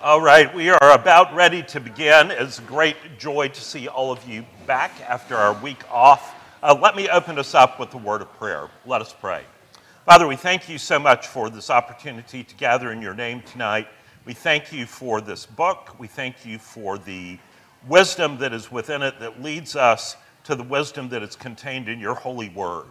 All right, we are about ready to begin. It's a great joy to see all of you back after our week off. Uh, let me open us up with a word of prayer. Let us pray. Father, we thank you so much for this opportunity to gather in your name tonight. We thank you for this book. We thank you for the wisdom that is within it that leads us to the wisdom that is contained in your holy word.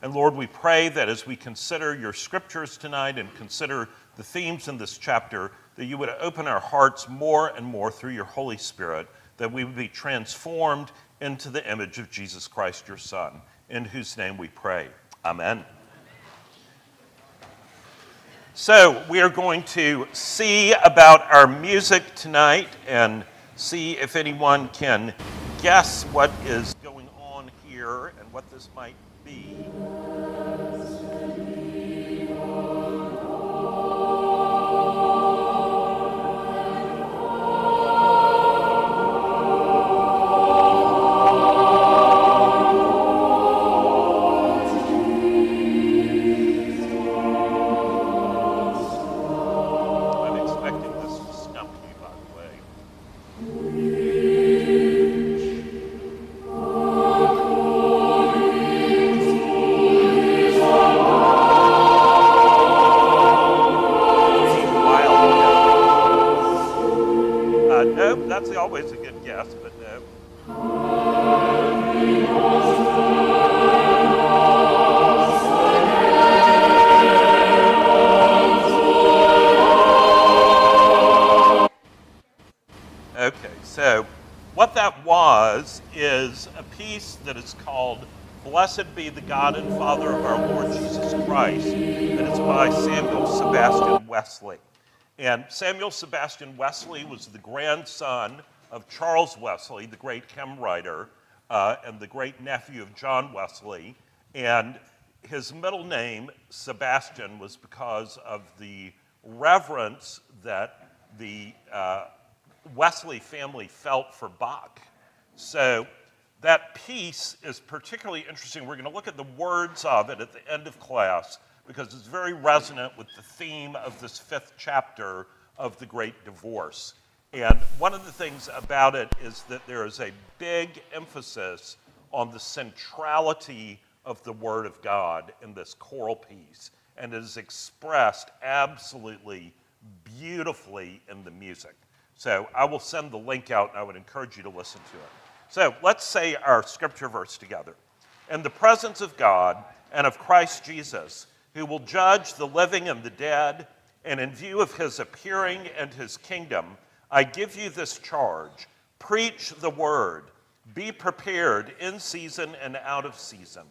And Lord, we pray that as we consider your scriptures tonight and consider the themes in this chapter, that you would open our hearts more and more through your Holy Spirit, that we would be transformed into the image of Jesus Christ, your Son, in whose name we pray. Amen. So, we are going to see about our music tonight and see if anyone can guess what is going on here and what this might be. Blessed Be the God and Father of our Lord Jesus Christ, And it's by Samuel Sebastian Wesley. And Samuel Sebastian Wesley was the grandson of Charles Wesley, the great hymn writer, uh, and the great nephew of John Wesley. And his middle name, Sebastian, was because of the reverence that the uh, Wesley family felt for Bach. So that piece is particularly interesting. We're going to look at the words of it at the end of class because it's very resonant with the theme of this fifth chapter of The Great Divorce. And one of the things about it is that there is a big emphasis on the centrality of the Word of God in this choral piece. And it is expressed absolutely beautifully in the music. So I will send the link out and I would encourage you to listen to it. So let's say our scripture verse together. In the presence of God and of Christ Jesus, who will judge the living and the dead, and in view of his appearing and his kingdom, I give you this charge preach the word, be prepared in season and out of season,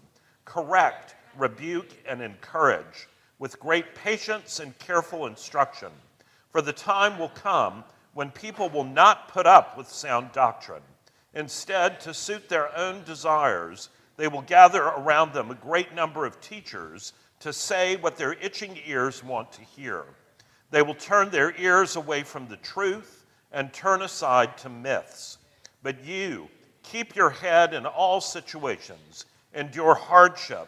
correct, rebuke, and encourage with great patience and careful instruction. For the time will come when people will not put up with sound doctrine. Instead, to suit their own desires, they will gather around them a great number of teachers to say what their itching ears want to hear. They will turn their ears away from the truth and turn aside to myths. But you, keep your head in all situations, endure hardship,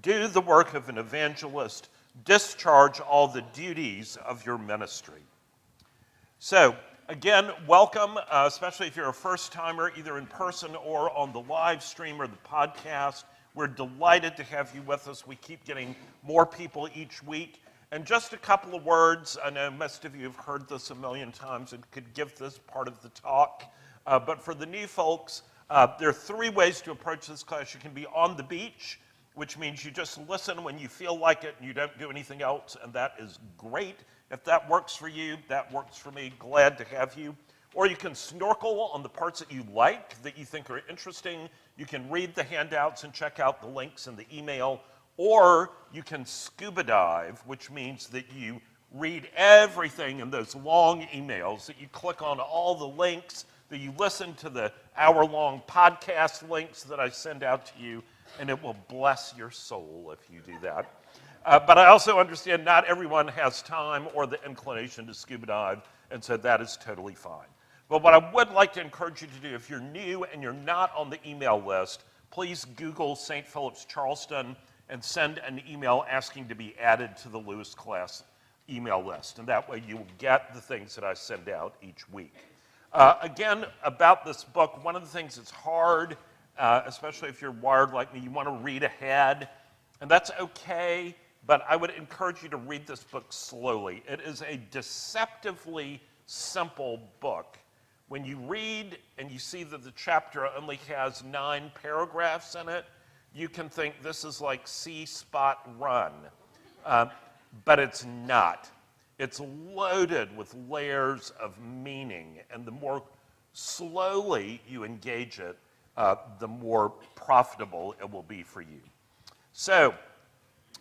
do the work of an evangelist, discharge all the duties of your ministry. So, again, welcome, uh, especially if you're a first timer, either in person or on the live stream or the podcast. We're delighted to have you with us. We keep getting more people each week. And just a couple of words I know most of you have heard this a million times and could give this part of the talk. Uh, but for the new folks, uh, there are three ways to approach this class. You can be on the beach, which means you just listen when you feel like it and you don't do anything else, and that is great. If that works for you, that works for me. Glad to have you. Or you can snorkel on the parts that you like, that you think are interesting. You can read the handouts and check out the links in the email. Or you can scuba dive, which means that you read everything in those long emails, that you click on all the links, that you listen to the hour long podcast links that I send out to you, and it will bless your soul if you do that. Uh, but I also understand not everyone has time or the inclination to scuba dive, and so that is totally fine. But what I would like to encourage you to do, if you're new and you're not on the email list, please Google St. Philip's Charleston and send an email asking to be added to the Lewis class email list, and that way you will get the things that I send out each week. Uh, again, about this book, one of the things that's hard, uh, especially if you're wired like me, you want to read ahead, and that's okay, but I would encourage you to read this book slowly. It is a deceptively simple book. When you read and you see that the chapter only has nine paragraphs in it, you can think this is like See Spot Run. Uh, but it's not. It's loaded with layers of meaning, and the more slowly you engage it, uh, the more profitable it will be for you. So,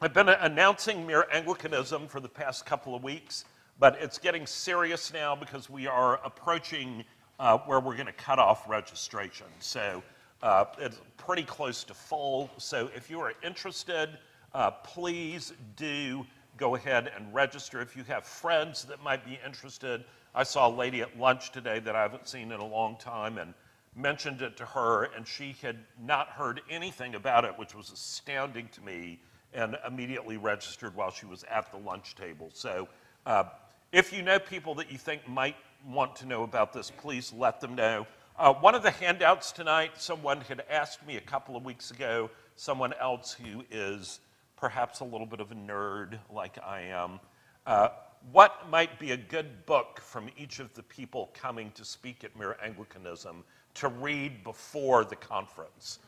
I've been announcing Mere Anglicanism for the past couple of weeks, but it's getting serious now because we are approaching uh, where we're going to cut off registration. So, uh, it's pretty close to full. So, if you are interested, uh, please do go ahead and register. If you have friends that might be interested, I saw a lady at lunch today that I haven't seen in a long time and mentioned it to her, and she had not heard anything about it, which was astounding to me, and immediately registered while she was at the lunch table. So uh, if you know people that you think might want to know about this, please let them know. Uh, one of the handouts tonight, someone had asked me a couple of weeks ago, someone else who is perhaps a little bit of a nerd like I am, uh, what might be a good book from each of the people coming to speak at Mere Anglicanism to read before the conference?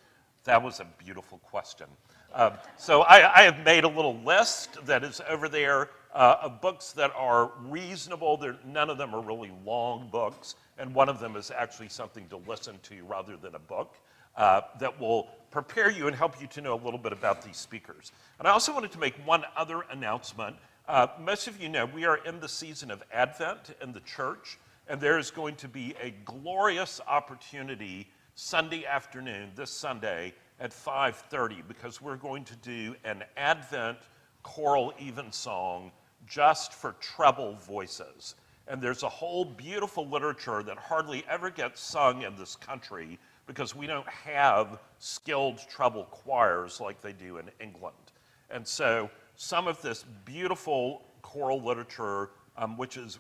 That was a beautiful question. Uh, so I, I, have made a little list that is over there uh, of books that are reasonable. They're, none of them are really long books, and one of them is actually something to listen to rather than a book uh, that will prepare you and help you to know a little bit about these speakers. And I also wanted to make one other announcement. Uh, most of you know we are in the season of Advent in the church, and there is going to be a glorious opportunity Sunday afternoon, this Sunday at 5:30, because we're going to do an Advent choral evensong just for treble voices. And there's a whole beautiful literature that hardly ever gets sung in this country because we don't have skilled treble choirs like they do in England. And so some of this beautiful choral literature, um, which is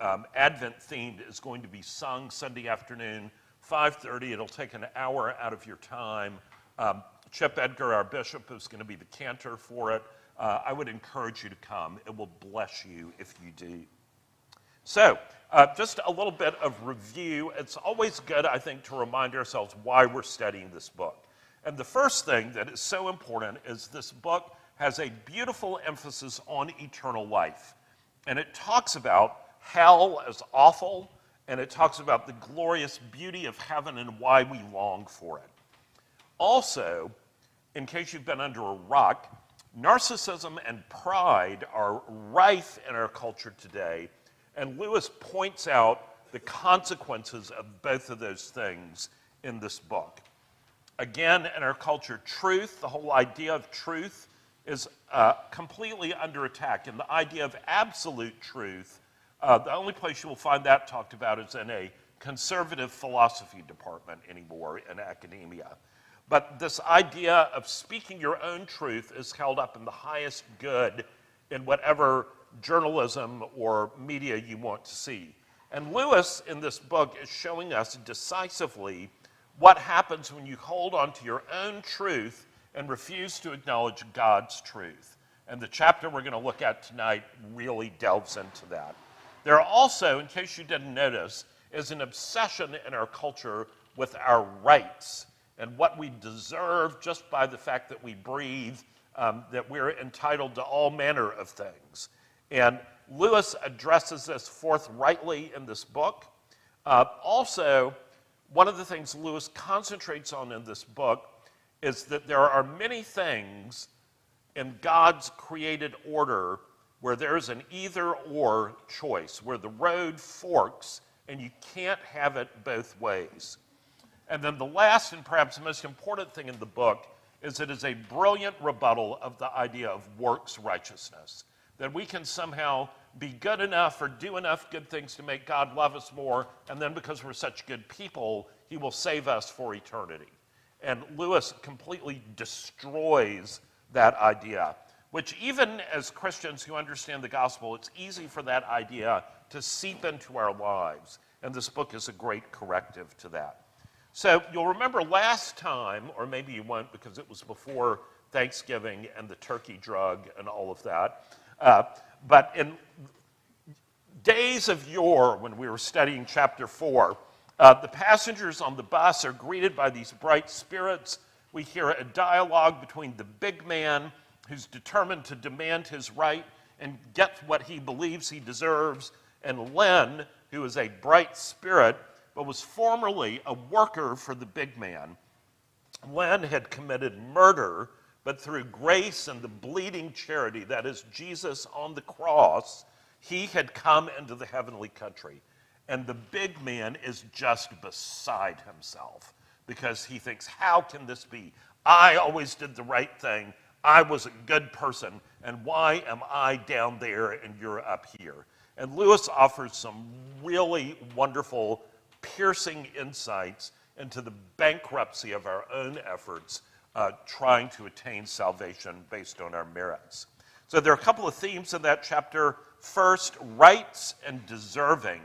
um, Advent themed, is going to be sung Sunday afternoon, 5:30. It'll take an hour out of your time. Um, Chip Edgar, our bishop, is going to be the cantor for it. Uh, I would encourage you to come. It will bless you if you do. So, uh, just a little bit of review. It's always good, I think, to remind ourselves why we're studying this book. And the first thing that is so important is this book has a beautiful emphasis on eternal life. And it talks about hell as awful, and it talks about the glorious beauty of heaven and why we long for it. Also, in case you've been under a rock, narcissism and pride are rife in our culture today and Lewis points out the consequences of both of those things in this book. Again, in our culture, truth, the whole idea of truth, is uh, completely under attack. And the idea of absolute truth, uh, the only place you will find that talked about is in a conservative philosophy department anymore in academia. But this idea of speaking your own truth is held up in the highest good in whatever journalism or media you want to see. And Lewis, in this book, is showing us decisively what happens when you hold on to your own truth and refuse to acknowledge God's truth. And the chapter we're going to look at tonight really delves into that. There also, in case you didn't notice, is an obsession in our culture with our rights and what we deserve just by the fact that we breathe, um, that we're entitled to all manner of things. And Lewis addresses this forthrightly in this book. Uh, also, one of the things Lewis concentrates on in this book is that there are many things in God's created order where there's an either or choice, where the road forks and you can't have it both ways. And then the last and perhaps the most important thing in the book is it is a brilliant rebuttal of the idea of works righteousness that we can somehow be good enough or do enough good things to make God love us more, and then because we're such good people, he will save us for eternity. And Lewis completely destroys that idea. which, even as Christians who understand the gospel, it's easy for that idea to seep into our lives. And this book is a great corrective to that. So you'll remember last time, or maybe you won't because it was before Thanksgiving and the turkey drug and all of that. Uh, but in days of yore, when we were studying chapter four, uh, the passengers on the bus are greeted by these bright spirits. We hear a dialogue between the big man, who's determined to demand his right and get what he believes he deserves, and Len, who is a bright spirit but was formerly a worker for the big man. Len had committed murder but through grace and the bleeding charity, that is, Jesus on the cross, he had come into the heavenly country. And the big man is just beside himself because he thinks, How can this be? I always did the right thing. I was a good person. And why am I down there and you're up here? And Lewis offers some really wonderful, piercing insights into the bankruptcy of our own efforts uh, trying to attain salvation based on our merits. So there are a couple of themes in that chapter. First, rights and deserving,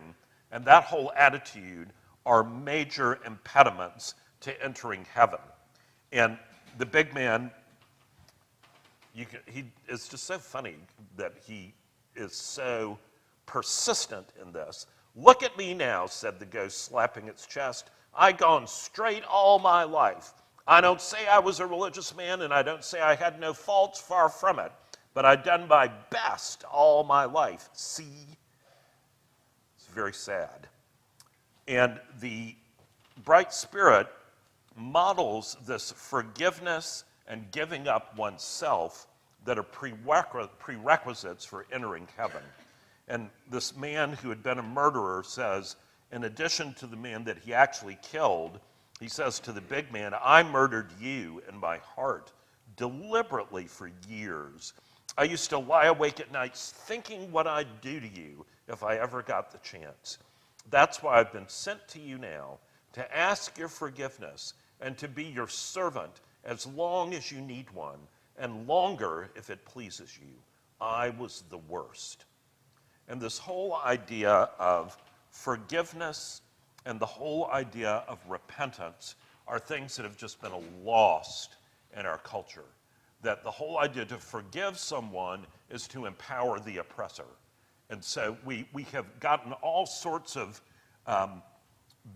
and that whole attitude are major impediments to entering heaven. And the big man, can, he, it's just so funny that he is so persistent in this. Look at me now, said the ghost, slapping its chest. I gone straight all my life. I don't say I was a religious man and I don't say I had no faults, far from it, but I've done my best all my life. See? It's very sad. And the bright spirit models this forgiveness and giving up oneself that are prerequisites for entering heaven. And this man who had been a murderer says, in addition to the man that he actually killed, he says to the big man, I murdered you in my heart deliberately for years. I used to lie awake at nights thinking what I'd do to you if I ever got the chance. That's why I've been sent to you now to ask your forgiveness and to be your servant as long as you need one, and longer if it pleases you. I was the worst. And this whole idea of forgiveness and the whole idea of repentance are things that have just been lost in our culture. That the whole idea to forgive someone is to empower the oppressor. And so we, we have gotten all sorts of um,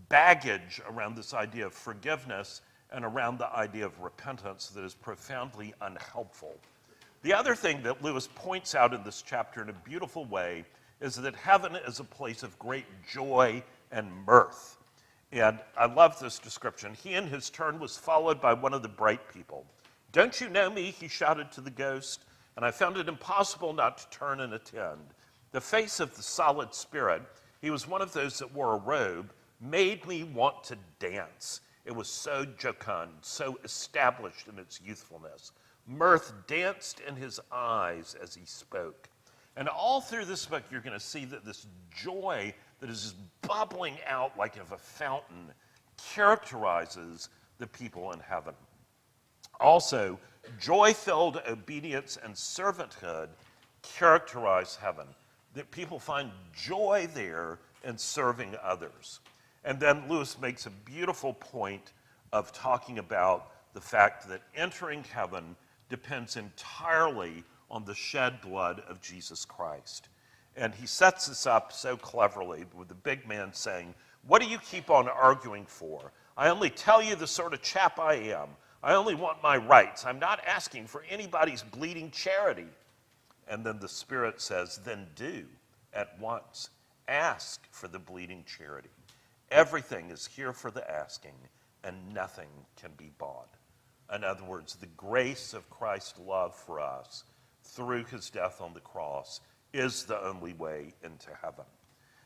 baggage around this idea of forgiveness and around the idea of repentance that is profoundly unhelpful. The other thing that Lewis points out in this chapter in a beautiful way is that heaven is a place of great joy and mirth. And I love this description. He, in his turn, was followed by one of the bright people. Don't you know me? He shouted to the ghost, and I found it impossible not to turn and attend. The face of the solid spirit, he was one of those that wore a robe, made me want to dance. It was so jocund, so established in its youthfulness. Mirth danced in his eyes as he spoke. And all through this book, you're going to see that this joy that is just bubbling out like of a fountain characterizes the people in heaven. Also, joy filled obedience and servanthood characterize heaven. That people find joy there in serving others. And then Lewis makes a beautiful point of talking about the fact that entering heaven depends entirely on the shed blood of Jesus Christ. And he sets this up so cleverly with the big man saying, What do you keep on arguing for? I only tell you the sort of chap I am. I only want my rights. I'm not asking for anybody's bleeding charity. And then the Spirit says, Then do at once. Ask for the bleeding charity. Everything is here for the asking, and nothing can be bought. In other words, the grace of Christ's love for us through his death on the cross is the only way into heaven.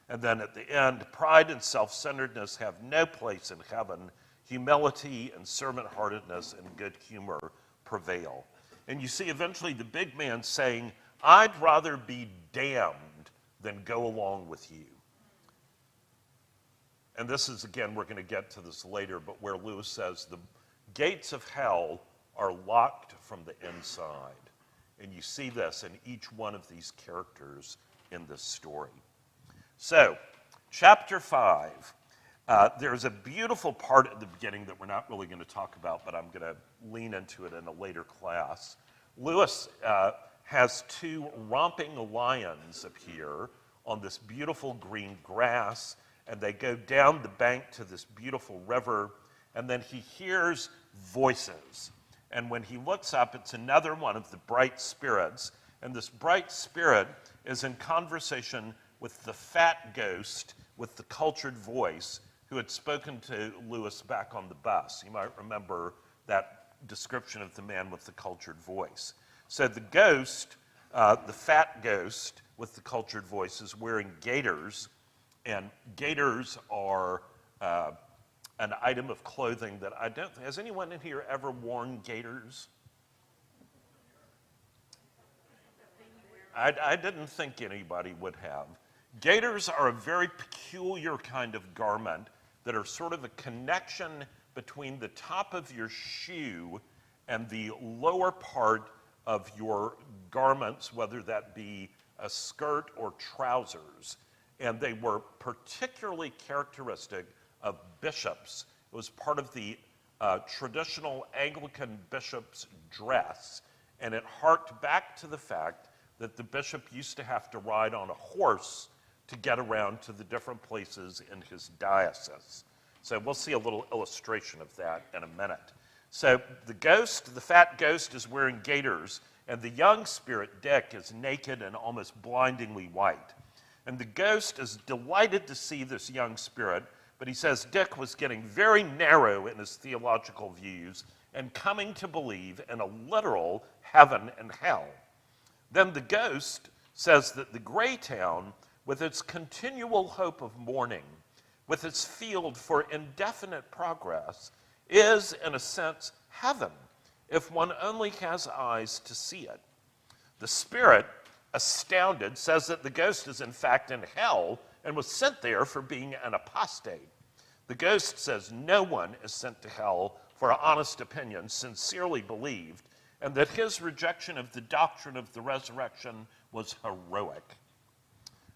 And then at the end, pride and self centeredness have no place in heaven. Humility and servant heartedness and good humor prevail. And you see eventually the big man saying, I'd rather be damned than go along with you. And this is, again, we're going to get to this later, but where Lewis says the gates of hell are locked from the inside. And you see this in each one of these characters in this story. So, chapter 5, uh, there's a beautiful part at the beginning that we're not really going to talk about, but I'm going to lean into it in a later class. Lewis uh, has two romping lions appear on this beautiful green grass, and they go down the bank to this beautiful river, and then he hears voices. And when he looks up, it's another one of the bright spirits, and this bright spirit is in conversation with the fat ghost with the cultured voice who had spoken to Lewis back on the bus. You might remember that description of the man with the cultured voice. So the ghost, uh, the fat ghost with the cultured voice, is wearing gaiters, and gaiters are uh, an item of clothing that I don't. Has anyone in here ever worn gaiters? I, I didn't think anybody would have. Gaiters are a very peculiar kind of garment that are sort of a connection between the top of your shoe and the lower part of your garments, whether that be a skirt or trousers. And they were particularly characteristic of bishops. It was part of the uh, traditional Anglican bishop's dress, and it harked back to the fact that the bishop used to have to ride on a horse to get around to the different places in his diocese. So we'll see a little illustration of that in a minute. So the ghost, the fat ghost, is wearing gaiters, and the young spirit, Dick, is naked and almost blindingly white. And the ghost is delighted to see this young spirit, but he says Dick was getting very narrow in his theological views and coming to believe in a literal heaven and hell. Then the ghost says that the gray town with its continual hope of morning, with its field for indefinite progress, is, in a sense, heaven, if one only has eyes to see it. The Spirit, astounded, says that the ghost is in fact in hell and was sent there for being an apostate. The ghost says no one is sent to hell for an honest opinion, sincerely believed, and that his rejection of the doctrine of the resurrection was heroic.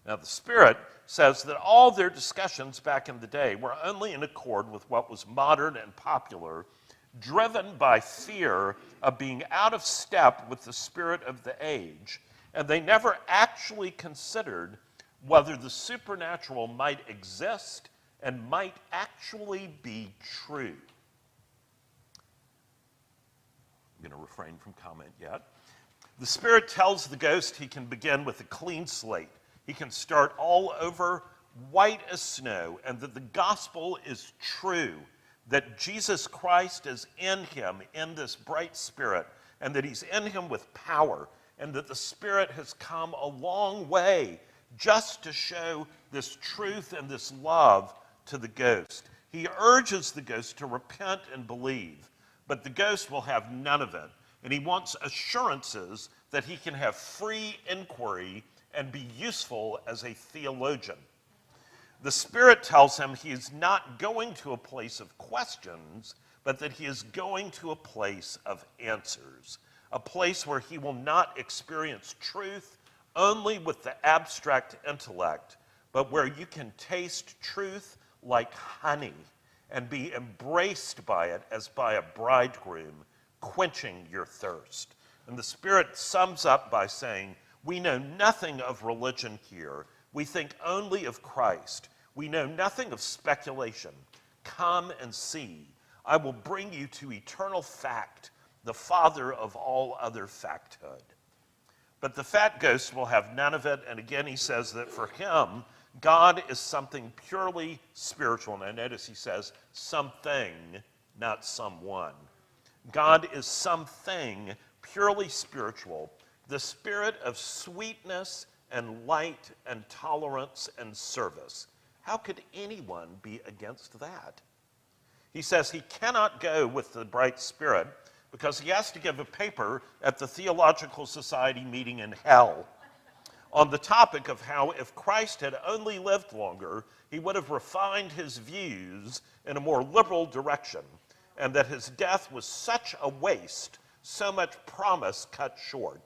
Now, the Spirit says that all their discussions back in the day were only in accord with what was modern and popular, driven by fear of being out of step with the spirit of the age, and they never actually considered whether the supernatural might exist and might actually be true. I'm going to refrain from comment yet. The Spirit tells the ghost he can begin with a clean slate he can start all over, white as snow, and that the gospel is true, that Jesus Christ is in him, in this bright spirit, and that he's in him with power, and that the Spirit has come a long way just to show this truth and this love to the ghost. He urges the ghost to repent and believe, but the ghost will have none of it. And he wants assurances that he can have free inquiry and be useful as a theologian. The Spirit tells him he is not going to a place of questions, but that he is going to a place of answers, a place where he will not experience truth only with the abstract intellect, but where you can taste truth like honey and be embraced by it as by a bridegroom, quenching your thirst. And the Spirit sums up by saying, we know nothing of religion here. We think only of Christ. We know nothing of speculation. Come and see. I will bring you to eternal fact, the father of all other facthood. But the fat ghost will have none of it. And again, he says that for him, God is something purely spiritual. And notice he says something, not someone. God is something purely spiritual the spirit of sweetness and light and tolerance and service. How could anyone be against that? He says he cannot go with the bright spirit because he has to give a paper at the Theological Society meeting in hell on the topic of how if Christ had only lived longer, he would have refined his views in a more liberal direction, and that his death was such a waste, so much promise cut short.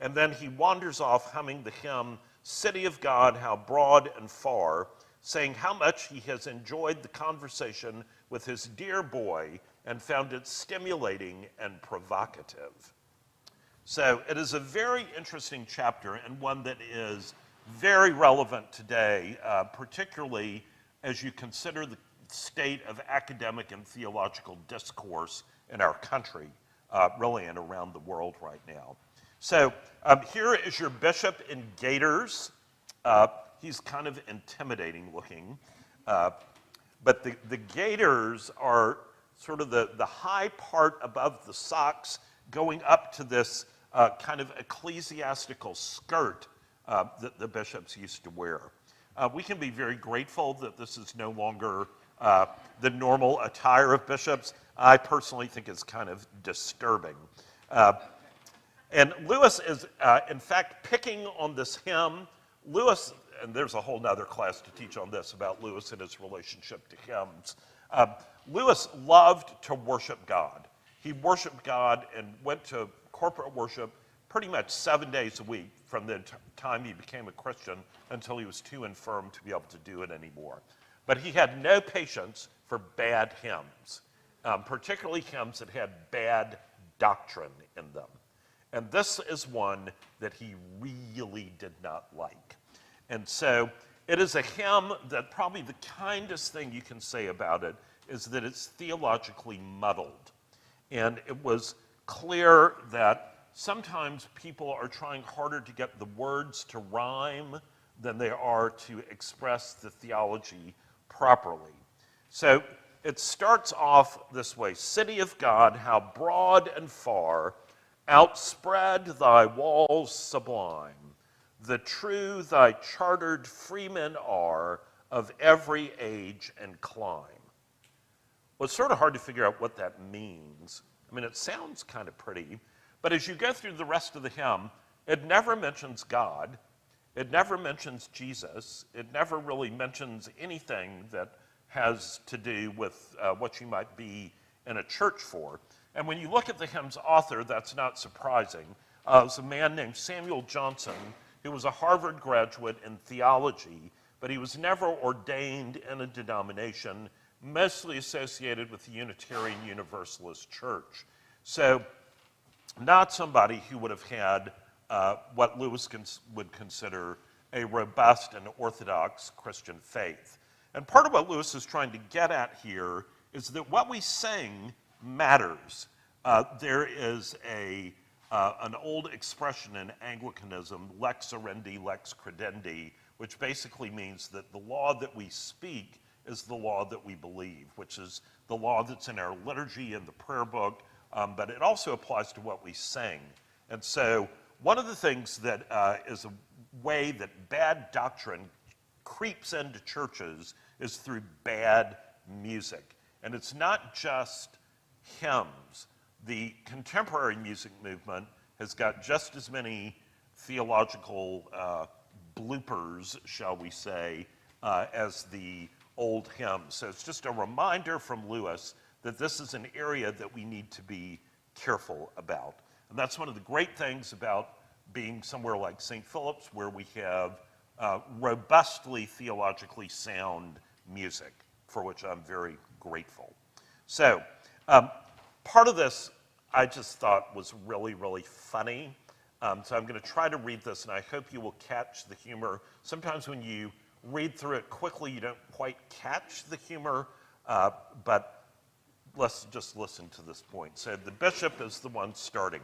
And then he wanders off humming the hymn, City of God, How Broad and Far, saying how much he has enjoyed the conversation with his dear boy and found it stimulating and provocative. So it is a very interesting chapter and one that is very relevant today, uh, particularly as you consider the state of academic and theological discourse in our country, uh, really, and around the world right now. So um, here is your bishop in gaiters. Uh, he's kind of intimidating looking. Uh, but the, the gaiters are sort of the, the high part above the socks going up to this uh, kind of ecclesiastical skirt uh, that the bishops used to wear. Uh, we can be very grateful that this is no longer uh, the normal attire of bishops. I personally think it's kind of disturbing. Uh, and Lewis is, uh, in fact, picking on this hymn. Lewis, and there's a whole other class to teach on this about Lewis and his relationship to hymns. Um, Lewis loved to worship God. He worshiped God and went to corporate worship pretty much seven days a week from the t- time he became a Christian until he was too infirm to be able to do it anymore. But he had no patience for bad hymns, um, particularly hymns that had bad doctrine in them. And this is one that he really did not like. And so it is a hymn that probably the kindest thing you can say about it is that it's theologically muddled. And it was clear that sometimes people are trying harder to get the words to rhyme than they are to express the theology properly. So it starts off this way City of God, how broad and far outspread thy walls sublime. The true thy chartered freemen are of every age and clime. Well, it's sort of hard to figure out what that means. I mean, it sounds kind of pretty, but as you go through the rest of the hymn, it never mentions God. It never mentions Jesus. It never really mentions anything that has to do with uh, what you might be in a church for. And when you look at the hymn's author, that's not surprising. Uh, it was a man named Samuel Johnson, who was a Harvard graduate in theology, but he was never ordained in a denomination, mostly associated with the Unitarian Universalist Church. So not somebody who would have had uh, what Lewis cons- would consider a robust and orthodox Christian faith. And part of what Lewis is trying to get at here is that what we sing matters. Uh, there is a, uh, an old expression in Anglicanism, lex orandi, lex credendi, which basically means that the law that we speak is the law that we believe, which is the law that's in our liturgy and the prayer book, um, but it also applies to what we sing. And so, one of the things that uh, is a way that bad doctrine creeps into churches is through bad music. And it's not just hymns. The contemporary music movement has got just as many theological uh, bloopers, shall we say, uh, as the old hymns. So it's just a reminder from Lewis that this is an area that we need to be careful about. And that's one of the great things about being somewhere like St. Philip's, where we have uh, robustly theologically sound music, for which I'm very grateful. So, um, part of this I just thought was really, really funny. Um, so I'm going to try to read this, and I hope you will catch the humor. Sometimes when you read through it quickly, you don't quite catch the humor, uh, but let's just listen to this point. So the bishop is the one starting.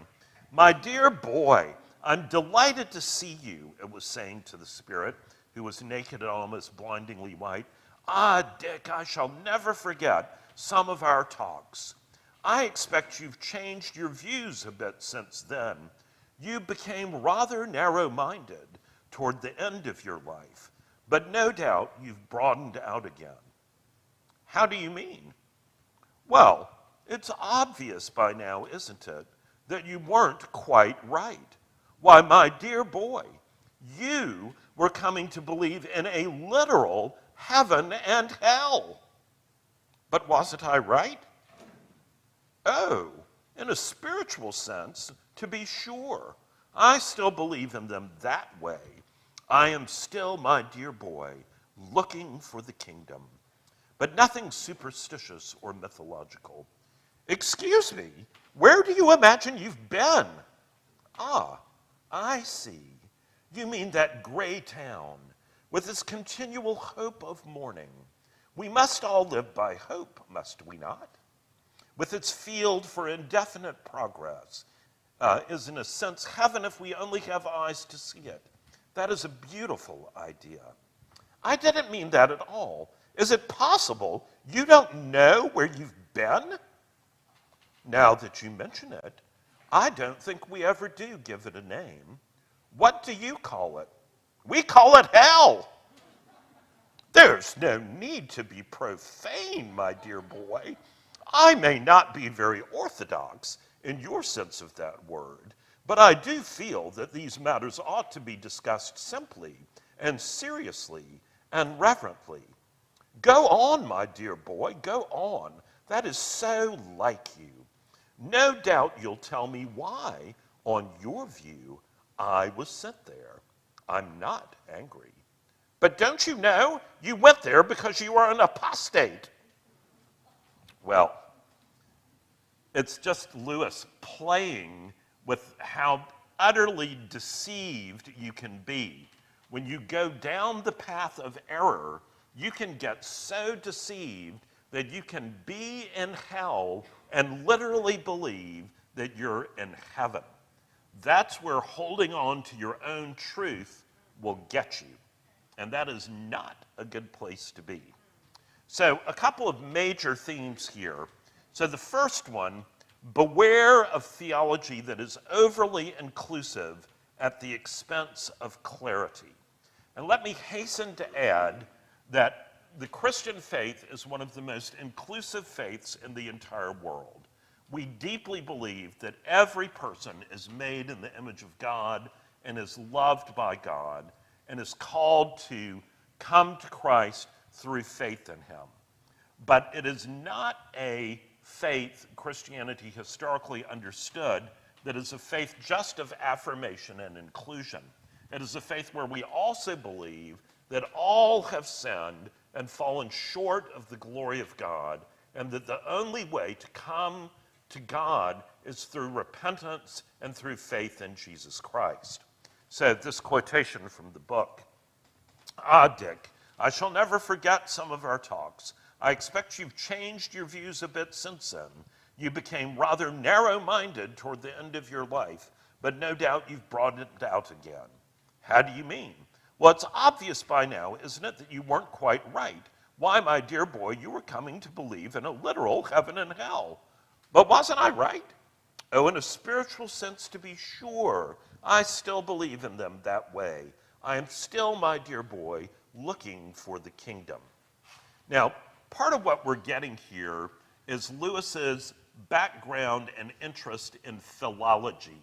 My dear boy, I'm delighted to see you, it was saying to the spirit, who was naked and almost blindingly white. Ah, Dick, I shall never forget some of our talks. I expect you've changed your views a bit since then. You became rather narrow minded toward the end of your life, but no doubt you've broadened out again. How do you mean? Well, it's obvious by now, isn't it, that you weren't quite right. Why, my dear boy, you were coming to believe in a literal heaven and hell. But wasn't I right? Oh, in a spiritual sense, to be sure. I still believe in them that way. I am still, my dear boy, looking for the kingdom, but nothing superstitious or mythological. Excuse me, where do you imagine you've been? Ah, I see. You mean that gray town with its continual hope of morning. We must all live by hope, must we not? With its field for indefinite progress, uh, is in a sense heaven if we only have eyes to see it. That is a beautiful idea. I didn't mean that at all. Is it possible you don't know where you've been? Now that you mention it, I don't think we ever do give it a name. What do you call it? We call it hell. There's no need to be profane, my dear boy. I may not be very orthodox in your sense of that word, but I do feel that these matters ought to be discussed simply and seriously and reverently. Go on, my dear boy, go on. That is so like you. No doubt you'll tell me why, on your view, I was sent there. I'm not angry. But don't you know you went there because you are an apostate? Well, it's just Lewis playing with how utterly deceived you can be. When you go down the path of error, you can get so deceived that you can be in hell and literally believe that you're in heaven. That's where holding on to your own truth will get you. And that is not a good place to be. So, a couple of major themes here. So, the first one beware of theology that is overly inclusive at the expense of clarity. And let me hasten to add that the Christian faith is one of the most inclusive faiths in the entire world. We deeply believe that every person is made in the image of God and is loved by God and is called to come to Christ through faith in him. But it is not a faith Christianity historically understood that is a faith just of affirmation and inclusion. It is a faith where we also believe that all have sinned and fallen short of the glory of God, and that the only way to come to God is through repentance and through faith in Jesus Christ. So, this quotation from the book Ah, Dick, I shall never forget some of our talks. I expect you've changed your views a bit since then. You became rather narrow minded toward the end of your life, but no doubt you've broadened out again. How do you mean? Well, it's obvious by now, isn't it, that you weren't quite right. Why, my dear boy, you were coming to believe in a literal heaven and hell. But wasn't I right? Oh, in a spiritual sense, to be sure, I still believe in them that way. I am still, my dear boy, looking for the kingdom. Now, part of what we're getting here is Lewis's background and interest in philology.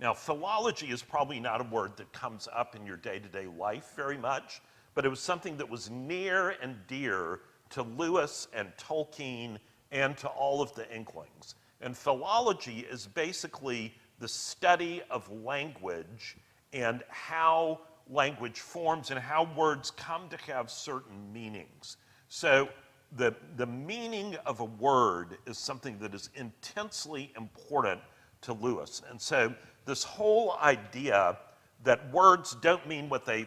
Now, philology is probably not a word that comes up in your day to day life very much, but it was something that was near and dear to Lewis and Tolkien and to all of the Inklings. And philology is basically the study of language and how language forms and how words come to have certain meanings. So, the, the meaning of a word is something that is intensely important to Lewis. And so, this whole idea that words don't mean what they,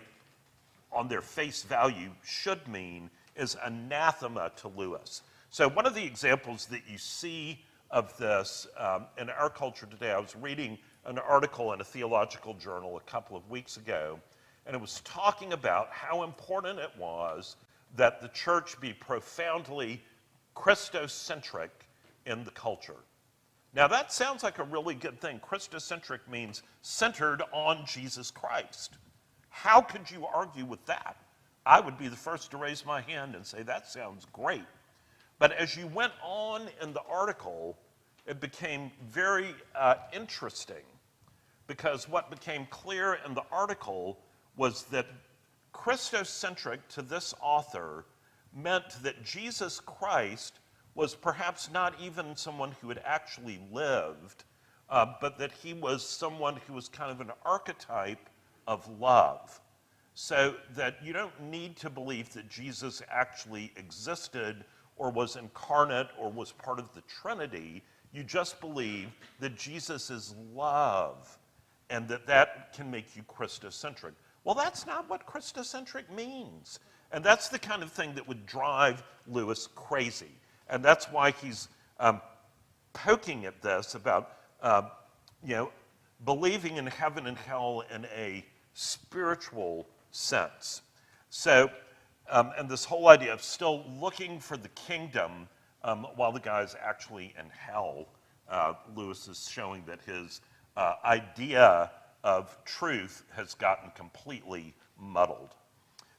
on their face value, should mean is anathema to Lewis. So, one of the examples that you see of this um, in our culture today, I was reading an article in a theological journal a couple of weeks ago, and it was talking about how important it was that the church be profoundly Christocentric in the culture. Now, that sounds like a really good thing. Christocentric means centered on Jesus Christ. How could you argue with that? I would be the first to raise my hand and say, that sounds great. But as you went on in the article, it became very uh, interesting because what became clear in the article was that Christocentric to this author meant that Jesus Christ was perhaps not even someone who had actually lived, uh, but that he was someone who was kind of an archetype of love. So that you don't need to believe that Jesus actually existed or was incarnate or was part of the Trinity. You just believe that Jesus is love and that that can make you Christocentric. Well, that's not what Christocentric means. And that's the kind of thing that would drive Lewis crazy. And that's why he's um, poking at this about, uh, you know, believing in heaven and hell in a spiritual sense. So, um, and this whole idea of still looking for the kingdom um, while the guy's actually in hell, uh, Lewis is showing that his uh, idea of truth has gotten completely muddled.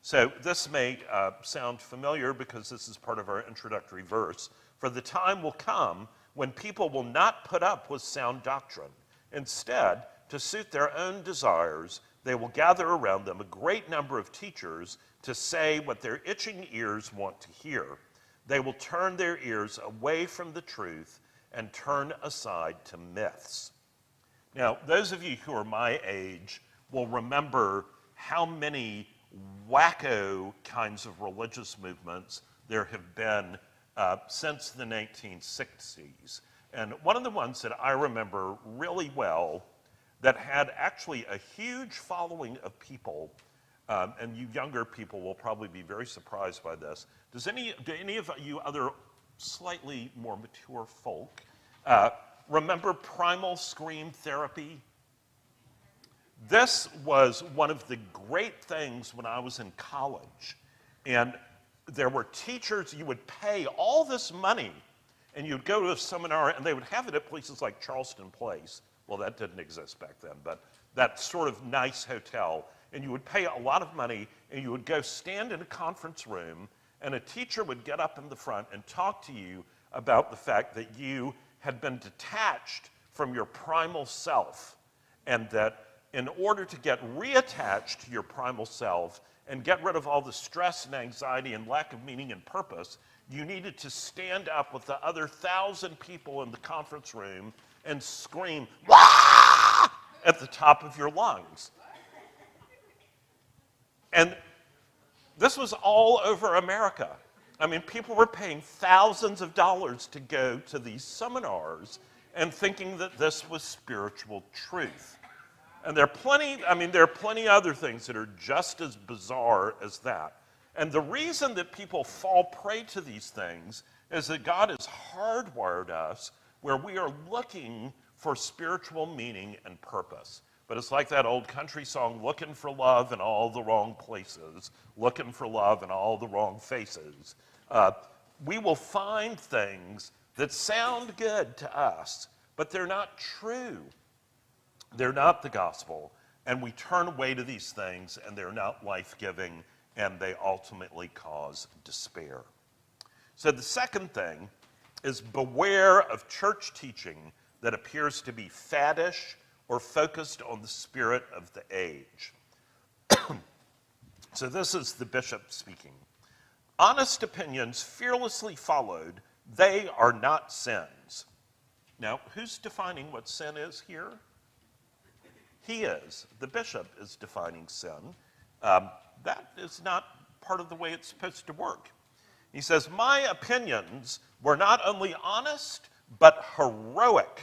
So this may uh, sound familiar because this is part of our introductory verse. For the time will come when people will not put up with sound doctrine. Instead, to suit their own desires, they will gather around them a great number of teachers to say what their itching ears want to hear. They will turn their ears away from the truth and turn aside to myths. Now, those of you who are my age will remember how many wacko kinds of religious movements there have been uh, since the 1960s. And one of the ones that I remember really well that had actually a huge following of people, um, and you younger people will probably be very surprised by this. Does any, do any of you other slightly more mature folk uh, remember primal scream therapy? This was one of the great things when I was in college. And there were teachers, you would pay all this money, and you'd go to a seminar, and they would have it at places like Charleston Place. Well, that didn't exist back then, but that sort of nice hotel. And you would pay a lot of money, and you would go stand in a conference room, and a teacher would get up in the front and talk to you about the fact that you had been detached from your primal self, and that in order to get reattached to your primal self and get rid of all the stress and anxiety and lack of meaning and purpose, you needed to stand up with the other thousand people in the conference room and scream, Wah! at the top of your lungs. And this was all over America. I mean, people were paying thousands of dollars to go to these seminars and thinking that this was spiritual truth. And there are plenty, I mean, there are plenty other things that are just as bizarre as that. And the reason that people fall prey to these things is that God has hardwired us where we are looking for spiritual meaning and purpose. But it's like that old country song, looking for love in all the wrong places, looking for love in all the wrong faces. Uh, we will find things that sound good to us, but they're not true. They're not the gospel. And we turn away to these things, and they're not life giving, and they ultimately cause despair. So the second thing is beware of church teaching that appears to be faddish or focused on the spirit of the age. so this is the bishop speaking. Honest opinions fearlessly followed, they are not sins. Now, who's defining what sin is here? He is. The bishop is defining sin. Um, that is not part of the way it's supposed to work. He says, My opinions were not only honest, but heroic.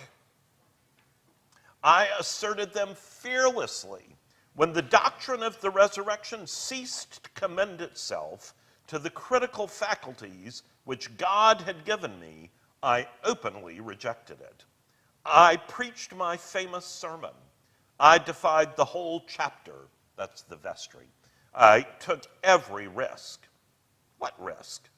I asserted them fearlessly when the doctrine of the resurrection ceased to commend itself to the critical faculties which God had given me, I openly rejected it. I preached my famous sermon. I defied the whole chapter. That's the vestry. I took every risk. What risk?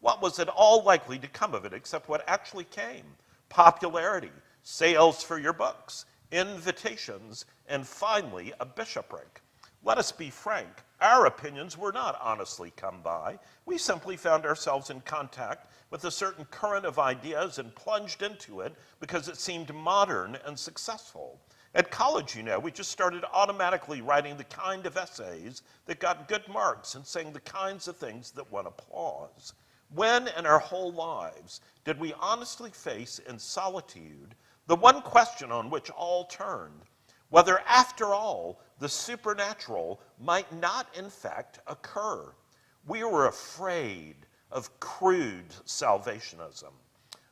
What was at all likely to come of it except what actually came? Popularity, sales for your books, invitations, and finally a bishopric. Let us be frank, our opinions were not honestly come by. We simply found ourselves in contact with a certain current of ideas and plunged into it because it seemed modern and successful. At college, you know, we just started automatically writing the kind of essays that got good marks and saying the kinds of things that won applause. When in our whole lives did we honestly face in solitude The one question on which all turned whether, after all, the supernatural might not in fact occur. We were afraid of crude salvationism,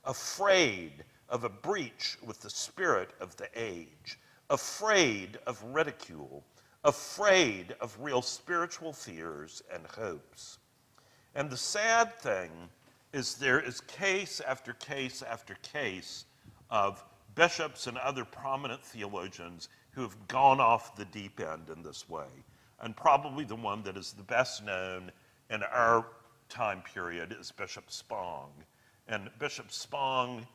afraid of a breach with the spirit of the age, afraid of ridicule, afraid of real spiritual fears and hopes. And the sad thing is there is case after case after case of bishops and other prominent theologians who have gone off the deep end in this way. And probably the one that is the best known in our time period is Bishop Spong. And Bishop Spong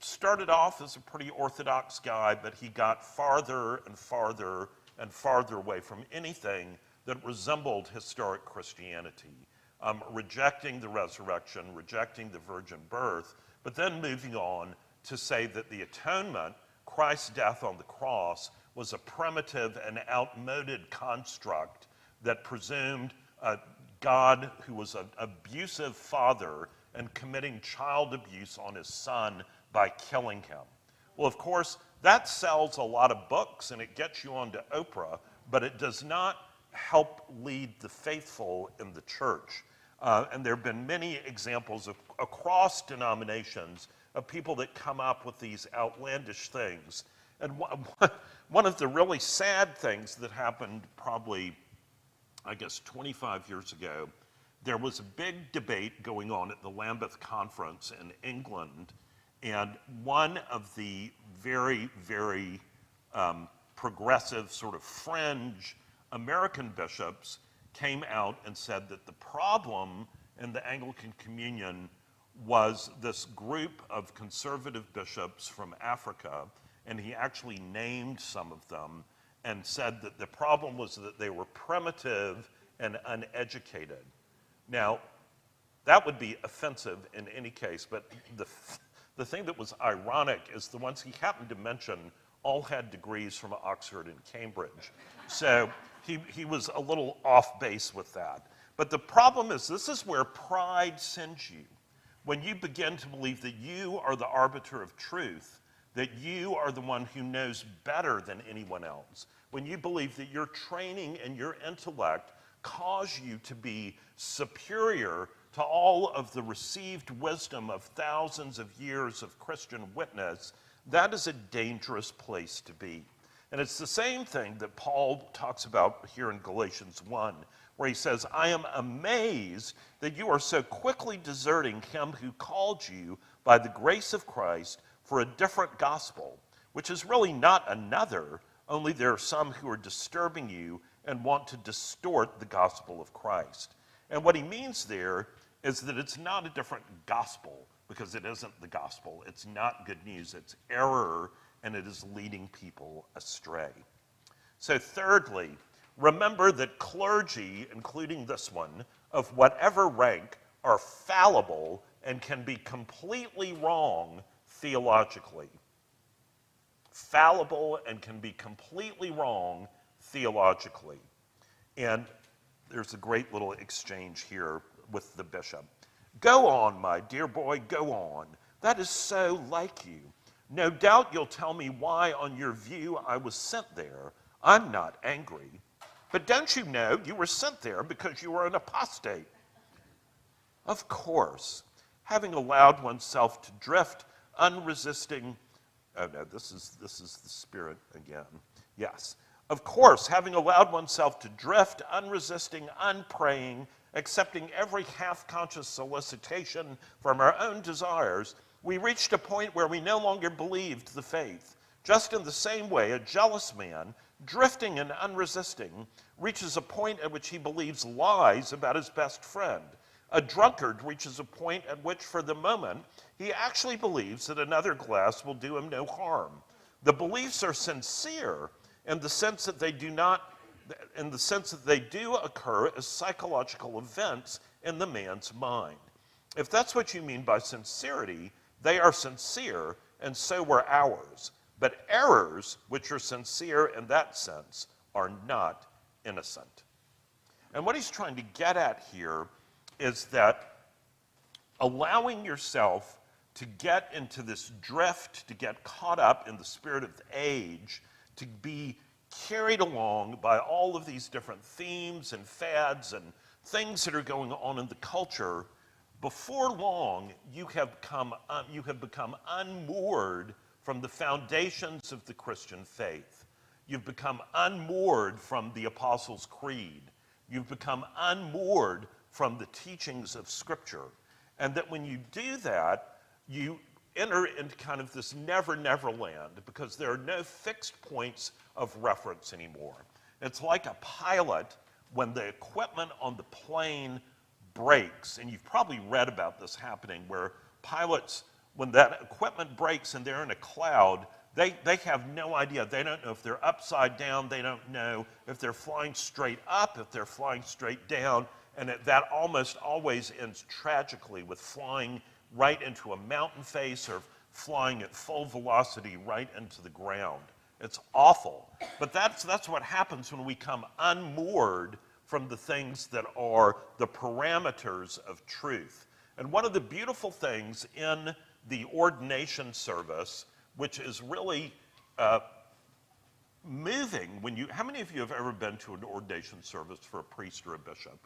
started off as a pretty orthodox guy, but he got farther and farther and farther away from anything that resembled historic Christianity, um, rejecting the resurrection, rejecting the virgin birth, but then moving on to say that the atonement, Christ's death on the cross, was a primitive and outmoded construct that presumed a God who was an abusive father and committing child abuse on his son by killing him. Well, of course, that sells a lot of books and it gets you onto Oprah, but it does not help lead the faithful in the church. Uh, and there have been many examples of, across denominations of people that come up with these outlandish things. And one of the really sad things that happened probably, I guess, 25 years ago, there was a big debate going on at the Lambeth Conference in England. And one of the very, very um, progressive, sort of fringe American bishops came out and said that the problem in the Anglican Communion was this group of conservative bishops from Africa, and he actually named some of them and said that the problem was that they were primitive and uneducated. Now, that would be offensive in any case, but the, the thing that was ironic is the ones he happened to mention all had degrees from Oxford and Cambridge. So he, he was a little off base with that. But the problem is, this is where pride sends you when you begin to believe that you are the arbiter of truth, that you are the one who knows better than anyone else, when you believe that your training and your intellect cause you to be superior to all of the received wisdom of thousands of years of Christian witness, that is a dangerous place to be. And it's the same thing that Paul talks about here in Galatians 1 where he says, I am amazed that you are so quickly deserting him who called you by the grace of Christ for a different gospel, which is really not another, only there are some who are disturbing you and want to distort the gospel of Christ. And what he means there is that it's not a different gospel because it isn't the gospel. It's not good news, it's error, and it is leading people astray. So, thirdly, Remember that clergy, including this one, of whatever rank, are fallible and can be completely wrong theologically. Fallible and can be completely wrong theologically. And there's a great little exchange here with the bishop. Go on, my dear boy, go on. That is so like you. No doubt you'll tell me why, on your view, I was sent there. I'm not angry. But don't you know you were sent there because you were an apostate? Of course, having allowed oneself to drift unresisting. Oh no, this is, this is the spirit again. Yes. Of course, having allowed oneself to drift unresisting, unpraying, accepting every half conscious solicitation from our own desires, we reached a point where we no longer believed the faith. Just in the same way, a jealous man drifting and unresisting, reaches a point at which he believes lies about his best friend. A drunkard reaches a point at which, for the moment, he actually believes that another glass will do him no harm. The beliefs are sincere in the sense that they do not in the sense that they do occur as psychological events in the man's mind. If that's what you mean by sincerity, they are sincere, and so were ours. But errors, which are sincere in that sense, are not innocent. And what he's trying to get at here is that allowing yourself to get into this drift, to get caught up in the spirit of the age, to be carried along by all of these different themes and fads and things that are going on in the culture, before long you have become, um, you have become unmoored from the foundations of the Christian faith. You've become unmoored from the Apostles' Creed. You've become unmoored from the teachings of Scripture. And that when you do that, you enter into kind of this never, never land because there are no fixed points of reference anymore. It's like a pilot when the equipment on the plane breaks, and you've probably read about this happening where pilots, when that equipment breaks and they're in a cloud, they, they have no idea. They don't know if they're upside down. They don't know if they're flying straight up, if they're flying straight down. And it, that almost always ends tragically with flying right into a mountain face or flying at full velocity right into the ground. It's awful. But that's, that's what happens when we come unmoored from the things that are the parameters of truth. And one of the beautiful things in the ordination service, which is really uh, moving when you, how many of you have ever been to an ordination service for a priest or a bishop?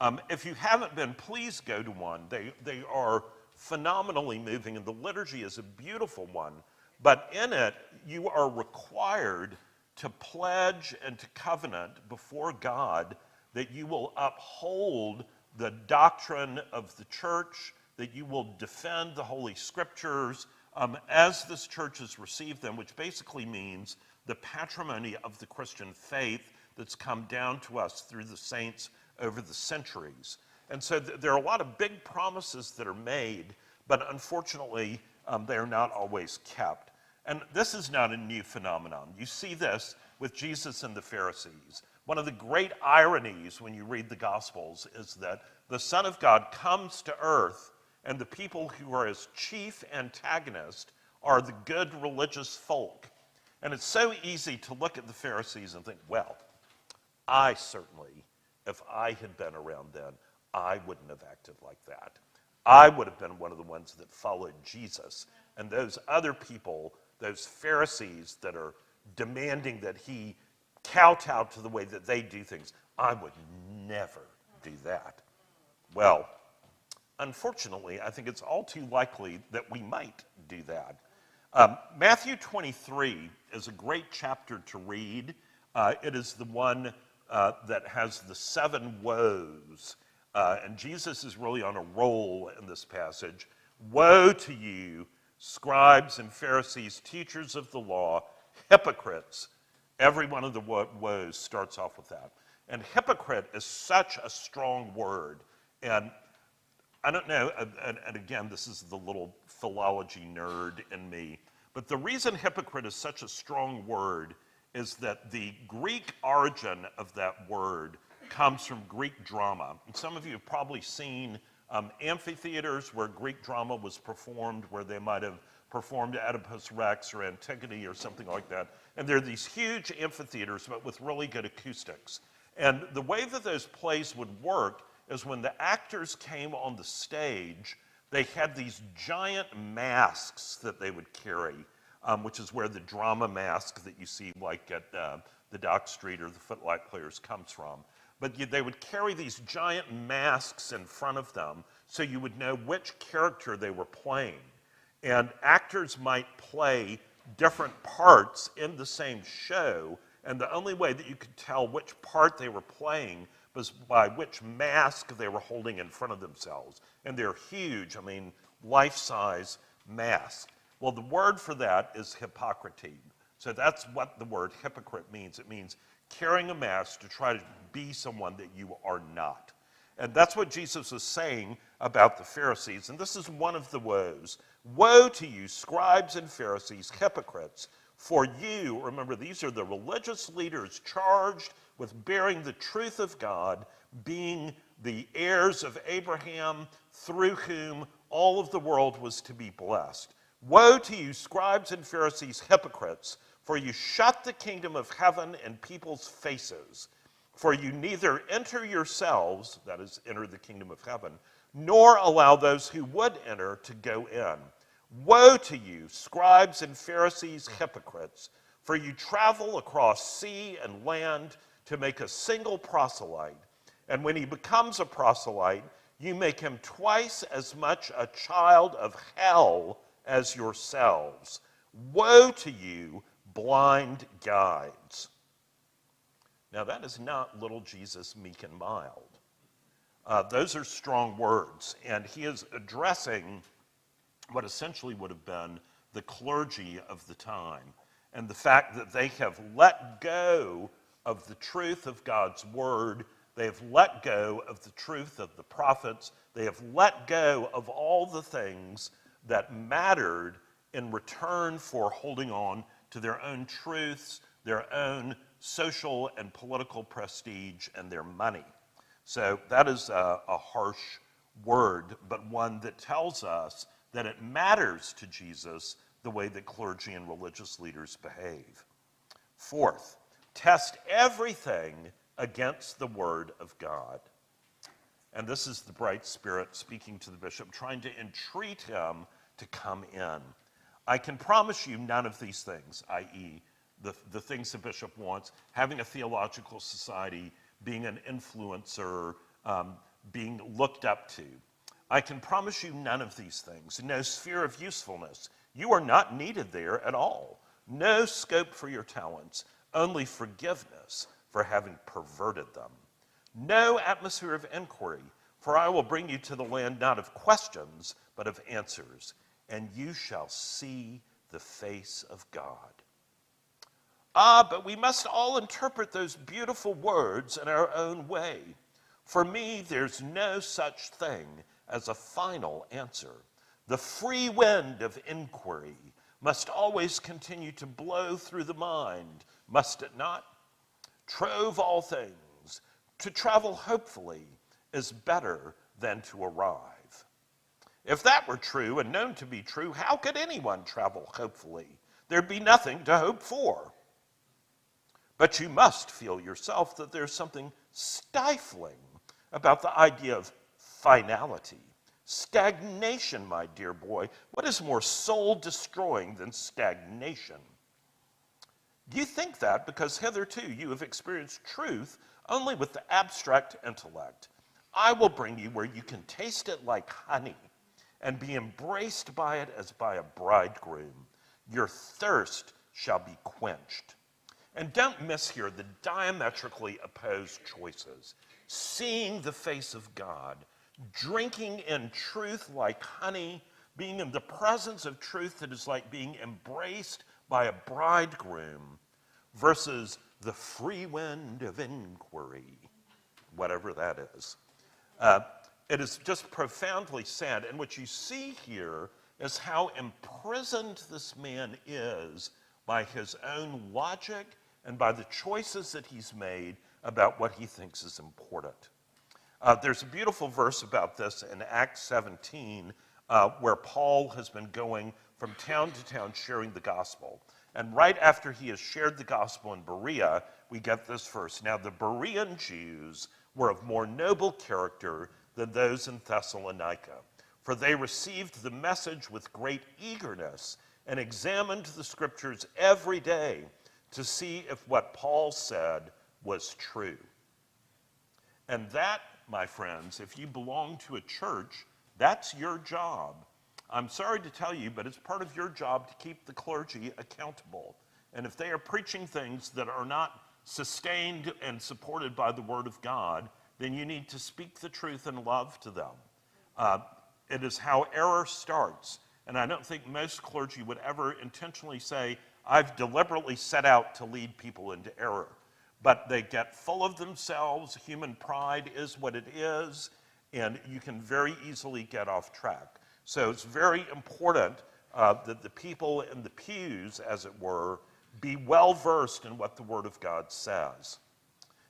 Um, if you haven't been, please go to one. They, they are phenomenally moving, and the liturgy is a beautiful one. But in it, you are required to pledge and to covenant before God that you will uphold the doctrine of the church, that you will defend the Holy Scriptures um, as this church has received them, which basically means the patrimony of the Christian faith that's come down to us through the saints over the centuries. And so th- there are a lot of big promises that are made, but unfortunately, um, they are not always kept. And this is not a new phenomenon. You see this with Jesus and the Pharisees. One of the great ironies when you read the Gospels is that the Son of God comes to earth, and the people who are his chief antagonist are the good religious folk. And it's so easy to look at the Pharisees and think, well, I certainly if I had been around then, I wouldn't have acted like that. I would have been one of the ones that followed Jesus. And those other people, those Pharisees that are demanding that he kowtow to the way that they do things, I would never do that. Well, unfortunately, I think it's all too likely that we might do that. Um, Matthew 23 is a great chapter to read. Uh, it is the one uh, that has the seven woes. Uh, and Jesus is really on a roll in this passage. Woe to you, scribes and Pharisees, teachers of the law, hypocrites. Every one of the woes starts off with that. And hypocrite is such a strong word. And I don't know, and, and again, this is the little philology nerd in me, but the reason hypocrite is such a strong word is that the Greek origin of that word comes from Greek drama. And some of you have probably seen um, amphitheaters where Greek drama was performed, where they might have performed Oedipus Rex or Antigone or something like that. And there are these huge amphitheaters, but with really good acoustics. And the way that those plays would work is when the actors came on the stage, they had these giant masks that they would carry um, which is where the drama mask that you see like at uh, the Dock Street or the Footlight Players comes from. But you, they would carry these giant masks in front of them so you would know which character they were playing. And actors might play different parts in the same show, and the only way that you could tell which part they were playing by which mask they were holding in front of themselves. And they're huge, I mean, life size masks. Well, the word for that is hypocrisy. So that's what the word hypocrite means. It means carrying a mask to try to be someone that you are not. And that's what Jesus is saying about the Pharisees. And this is one of the woes. Woe to you, scribes and Pharisees, hypocrites! For you, remember, these are the religious leaders charged with bearing the truth of God, being the heirs of Abraham, through whom all of the world was to be blessed. Woe to you, scribes and Pharisees, hypocrites, for you shut the kingdom of heaven in people's faces. For you neither enter yourselves, that is, enter the kingdom of heaven, nor allow those who would enter to go in. Woe to you, scribes and Pharisees, hypocrites, for you travel across sea and land to make a single proselyte. And when he becomes a proselyte, you make him twice as much a child of hell as yourselves. Woe to you, blind guides. Now, that is not little Jesus meek and mild. Uh, those are strong words, and he is addressing what essentially would have been the clergy of the time and the fact that they have let go of the truth of God's word. They have let go of the truth of the prophets. They have let go of all the things that mattered in return for holding on to their own truths, their own social and political prestige, and their money. So that is a, a harsh word, but one that tells us that it matters to Jesus the way that clergy and religious leaders behave. Fourth, test everything against the Word of God. And this is the bright spirit speaking to the bishop, trying to entreat him to come in. I can promise you none of these things, i.e., the, the things the bishop wants, having a theological society, being an influencer, um, being looked up to. I can promise you none of these things. No sphere of usefulness. You are not needed there at all. No scope for your talents, only forgiveness for having perverted them. No atmosphere of inquiry, for I will bring you to the land not of questions, but of answers, and you shall see the face of God. Ah, but we must all interpret those beautiful words in our own way. For me, there's no such thing as a final answer. The free wind of inquiry must always continue to blow through the mind, must it not? Trove all things. To travel hopefully is better than to arrive. If that were true and known to be true, how could anyone travel hopefully? There'd be nothing to hope for. But you must feel yourself that there's something stifling about the idea of finality. Stagnation, my dear boy. What is more soul destroying than stagnation? Do you think that because hitherto you have experienced truth only with the abstract intellect? I will bring you where you can taste it like honey and be embraced by it as by a bridegroom. Your thirst shall be quenched. And don't miss here the diametrically opposed choices. Seeing the face of God, drinking in truth like honey, being in the presence of truth that is like being embraced by a bridegroom, versus the free wind of inquiry, whatever that is. Uh, it is just profoundly sad. And what you see here is how imprisoned this man is by his own logic and by the choices that he's made about what he thinks is important. Uh, there's a beautiful verse about this in Acts 17 uh, where Paul has been going from town to town sharing the gospel. And right after he has shared the gospel in Berea, we get this verse. Now, the Berean Jews were of more noble character than those in Thessalonica, for they received the message with great eagerness and examined the scriptures every day to see if what Paul said was true. And that, my friends, if you belong to a church, that's your job. I'm sorry to tell you, but it's part of your job to keep the clergy accountable. And if they are preaching things that are not sustained and supported by the Word of God, then you need to speak the truth in love to them. Uh, it is how error starts. And I don't think most clergy would ever intentionally say, I've deliberately set out to lead people into error. But they get full of themselves. Human pride is what it is, and you can very easily get off track. So it's very important uh, that the people in the pews, as it were, be well versed in what the Word of God says.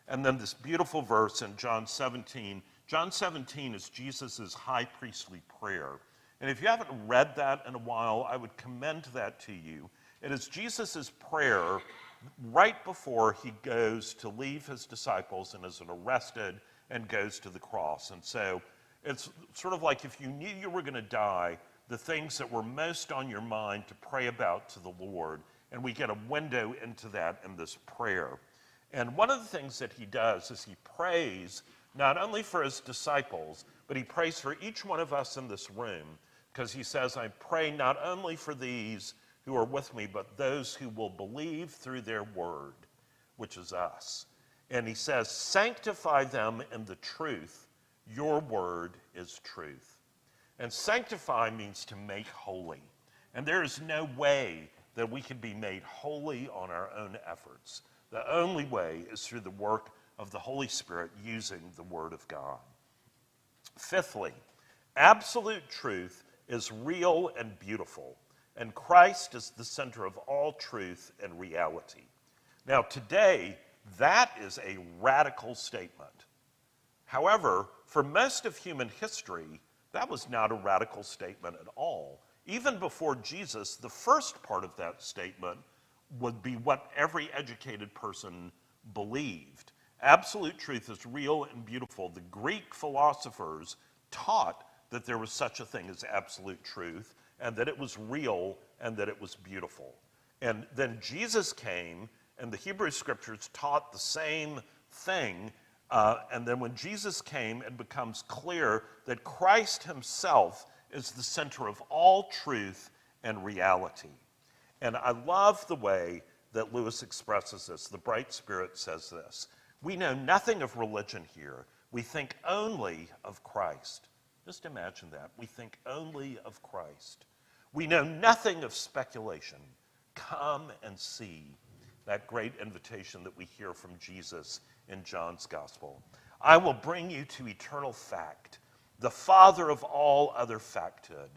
And then this beautiful verse in John 17. John 17 is Jesus' high priestly prayer. And if you haven't read that in a while, I would commend that to you. It is Jesus' prayer right before he goes to leave his disciples and is arrested and goes to the cross. And so It's sort of like if you knew you were going to die, the things that were most on your mind to pray about to the Lord. And we get a window into that in this prayer. And one of the things that he does is he prays not only for his disciples, but he prays for each one of us in this room because he says, I pray not only for these who are with me, but those who will believe through their word, which is us. And he says, Sanctify them in the truth. Your word is truth. And sanctify means to make holy. And there is no way that we can be made holy on our own efforts. The only way is through the work of the Holy Spirit using the Word of God. Fifthly, absolute truth is real and beautiful, and Christ is the center of all truth and reality. Now, today, that is a radical statement. However, for most of human history, that was not a radical statement at all. Even before Jesus, the first part of that statement would be what every educated person believed. Absolute truth is real and beautiful. The Greek philosophers taught that there was such a thing as absolute truth and that it was real and that it was beautiful. And then Jesus came, and the Hebrew scriptures taught the same thing. Uh, and then when Jesus came, it becomes clear that Christ himself is the center of all truth and reality. And I love the way that Lewis expresses this. The Bright Spirit says this We know nothing of religion here. We think only of Christ. Just imagine that. We think only of Christ. We know nothing of speculation. Come and see that great invitation that we hear from Jesus in John's Gospel. I will bring you to eternal fact, the father of all other facthood.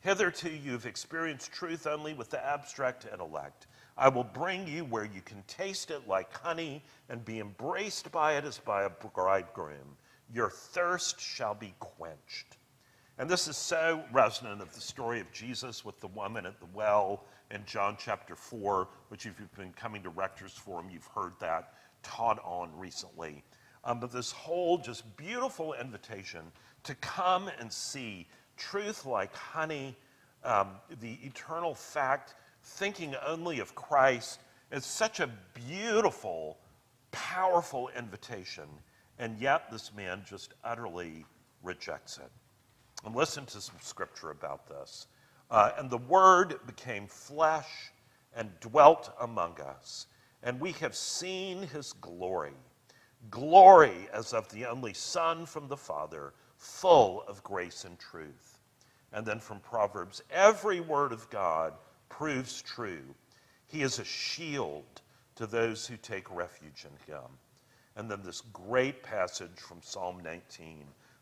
Hitherto you have experienced truth only with the abstract intellect. I will bring you where you can taste it like honey and be embraced by it as by a bridegroom. Your thirst shall be quenched. And this is so resonant of the story of Jesus with the woman at the well in John chapter 4, which if you've been coming to Rector's Forum, you've heard that taught on recently. Um, but this whole just beautiful invitation to come and see truth like honey, um, the eternal fact, thinking only of Christ, is such a beautiful, powerful invitation. And yet this man just utterly rejects it. And listen to some scripture about this. Uh, and the Word became flesh and dwelt among us, and we have seen his glory glory as of the only Son from the Father, full of grace and truth. And then from Proverbs every word of God proves true. He is a shield to those who take refuge in him. And then this great passage from Psalm 19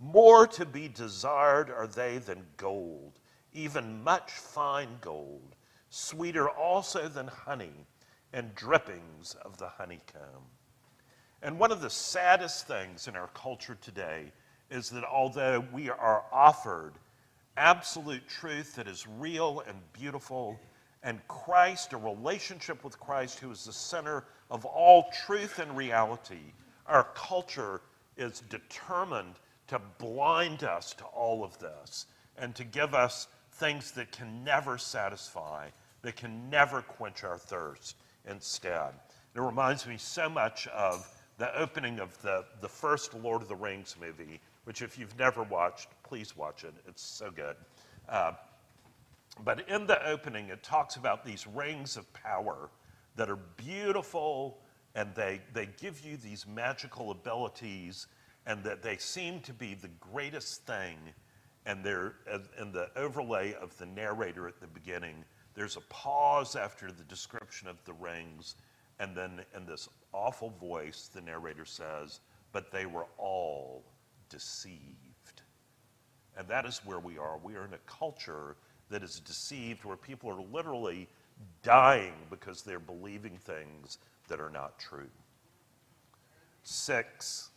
More to be desired are they than gold, even much fine gold, sweeter also than honey and drippings of the honeycomb. And one of the saddest things in our culture today is that although we are offered absolute truth that is real and beautiful, and Christ, a relationship with Christ who is the center of all truth and reality, our culture is determined to blind us to all of this and to give us things that can never satisfy, that can never quench our thirst instead. It reminds me so much of the opening of the, the first Lord of the Rings movie, which, if you've never watched, please watch it. It's so good. Uh, but in the opening, it talks about these rings of power that are beautiful and they, they give you these magical abilities and that they seem to be the greatest thing. And they're in the overlay of the narrator at the beginning, there's a pause after the description of the rings and then in this awful voice, the narrator says, But they were all deceived. And that is where we are. We are in a culture that is deceived, where people are literally dying because they're believing things that are not true. Six,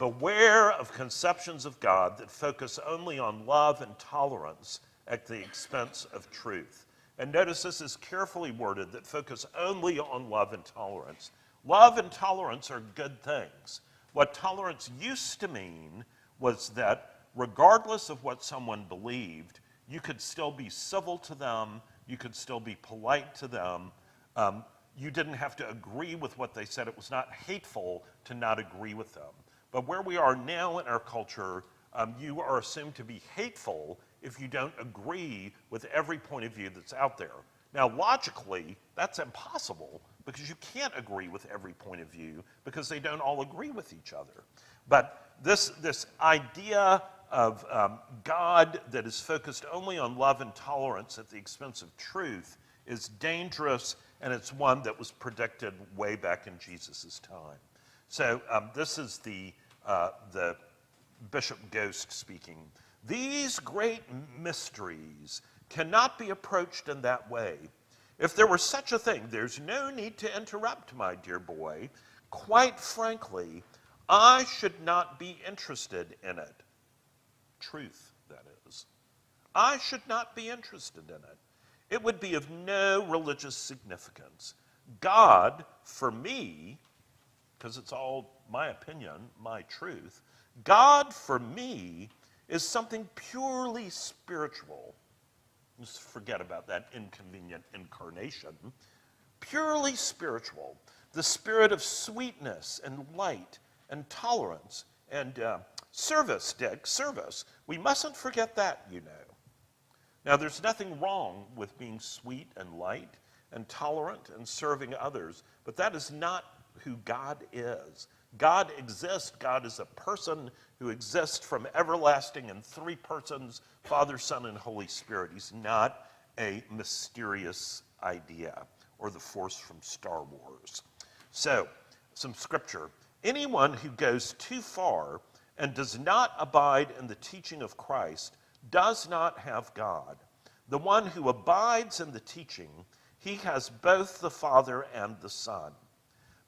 beware of conceptions of God that focus only on love and tolerance at the expense of truth. And notice this is carefully worded that focus only on love and tolerance. Love and tolerance are good things. What tolerance used to mean was that regardless of what someone believed, you could still be civil to them, you could still be polite to them. Um, you didn't have to agree with what they said. It was not hateful to not agree with them. But where we are now in our culture, um, you are assumed to be hateful if you don't agree with every point of view that's out there. Now, logically, that's impossible because you can't agree with every point of view because they don't all agree with each other. But this, this idea of um, God that is focused only on love and tolerance at the expense of truth is dangerous, and it's one that was predicted way back in Jesus' time. So um, this is the, uh, the Bishop Ghost speaking. These great mysteries cannot be approached in that way. If there were such a thing, there's no need to interrupt, my dear boy. Quite frankly, I should not be interested in it truth, that is. I should not be interested in it. It would be of no religious significance. God, for me, because it's all my opinion, my truth, God, for me, is something purely spiritual. Just forget about that inconvenient incarnation. Purely spiritual. The spirit of sweetness and light and tolerance and uh, Service, Dick, service. We mustn't forget that, you know. Now, there's nothing wrong with being sweet and light and tolerant and serving others, but that is not who God is. God exists. God is a person who exists from everlasting in three persons Father, Son, and Holy Spirit. He's not a mysterious idea or the force from Star Wars. So, some scripture. Anyone who goes too far and does not abide in the teaching of Christ does not have God. The one who abides in the teaching, he has both the Father and the Son.